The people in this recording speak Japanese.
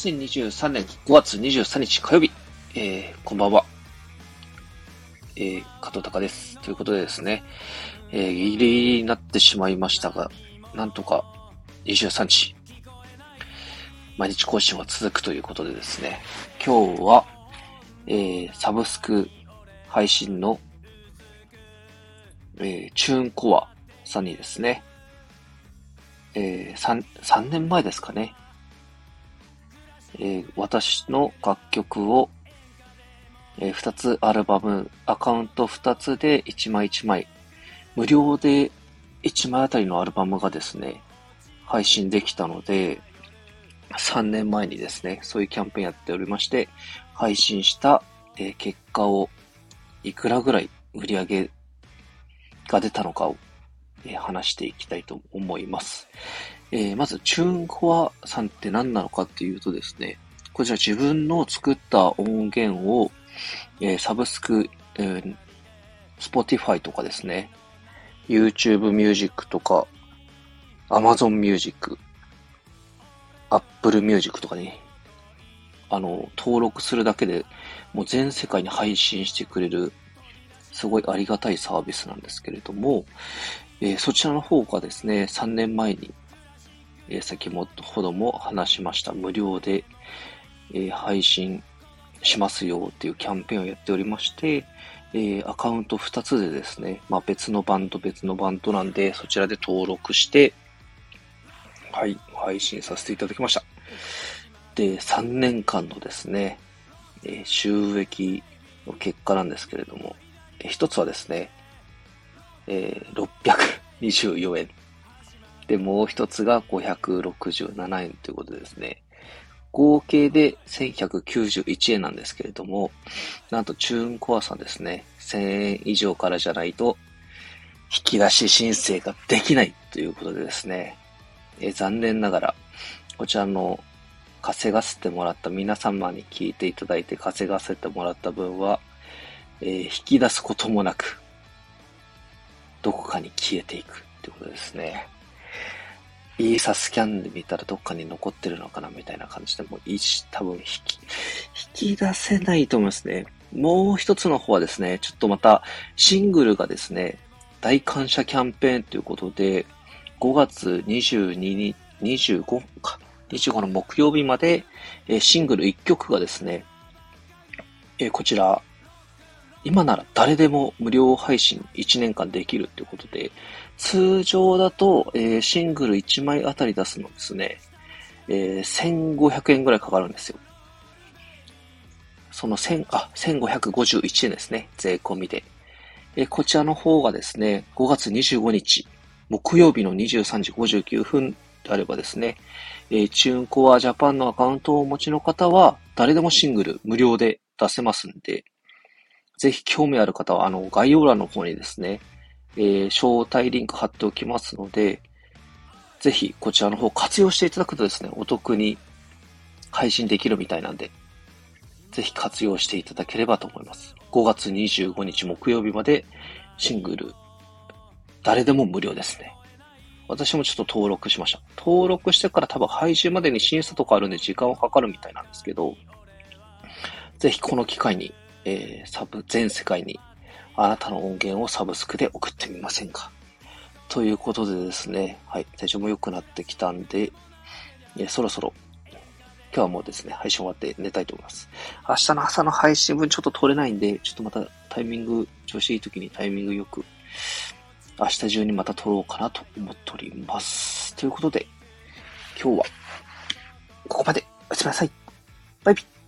2023年5月23日火曜日、えー、こんばんは。えー、加藤隆です。ということでですね、えー、ギリギリになってしまいましたが、なんとか23日、毎日更新は続くということでですね、今日は、えー、サブスク配信の、えー、チューンコアさんにですね、えー、3、3年前ですかね、えー、私の楽曲を、えー、2つアルバム、アカウント2つで1枚1枚、無料で1枚あたりのアルバムがですね、配信できたので、3年前にですね、そういうキャンペーンやっておりまして、配信した、えー、結果をいくらぐらい売り上げが出たのかを、え、話していきたいと思います。えー、まず、チューンコアさんって何なのかっていうとですね、こちら自分の作った音源を、えー、サブスク、えー、Spotify とかですね、YouTube Music とか、Amazon Music、Apple Music とかに、あの、登録するだけでもう全世界に配信してくれる、すごいありがたいサービスなんですけれども、えー、そちらの方がですね、3年前にえー、先ほども話しました無料で、え、配信しますよっていうキャンペーンをやっておりまして、え、アカウント2つでですね、まあ、別のバンド別のバンドなんで、そちらで登録して、はい、配信させていただきました。で、3年間のですね、え、収益の結果なんですけれども、えー、一つはですね、えー、624円。で、もう一つが567円ということですね、合計で1191円なんですけれども、なんとチューンコアさんですね、1000円以上からじゃないと、引き出し申請ができないということでですね、え残念ながら、こちらの稼がせてもらった皆様に聞いていただいて稼がせてもらった分は、えー、引き出すこともなく、どこかに消えていくということですね。イーサスキャンで見たらどっかに残ってるのかなみたいな感じでもいいし、多分引き、引き出せないと思いますね。もう一つの方はですね、ちょっとまたシングルがですね、大感謝キャンペーンということで、5月22日、25か、25の木曜日まで、えシングル1曲がですね、えこちら、今なら誰でも無料配信1年間できるということで、通常だと、えー、シングル1枚あたり出すのですね、えー、1500円ぐらいかかるんですよ。その1000、あ、1551円ですね。税込みで。えー、こちらの方がですね、5月25日、木曜日の23時59分であればですね、えー、チューンコアジャパンのアカウントをお持ちの方は、誰でもシングル無料で出せますんで、ぜひ興味ある方は、あの、概要欄の方にですね、えー、招待リンク貼っておきますので、ぜひこちらの方活用していただくとですね、お得に配信できるみたいなんで、ぜひ活用していただければと思います。5月25日木曜日までシングル、誰でも無料ですね。私もちょっと登録しました。登録してから多分配信までに審査とかあるんで時間はかかるみたいなんですけど、ぜひこの機会にえー、サブ、全世界にあなたの音源をサブスクで送ってみませんかということでですね、はい、体調も良くなってきたんで、えー、そろそろ、今日はもうですね、配信終わって寝たいと思います。明日の朝の配信分ちょっと撮れないんで、ちょっとまたタイミング、調子いい時にタイミングよく、明日中にまた撮ろうかなと思っております。ということで、今日は、ここまで。おやすみなさい。バイビー。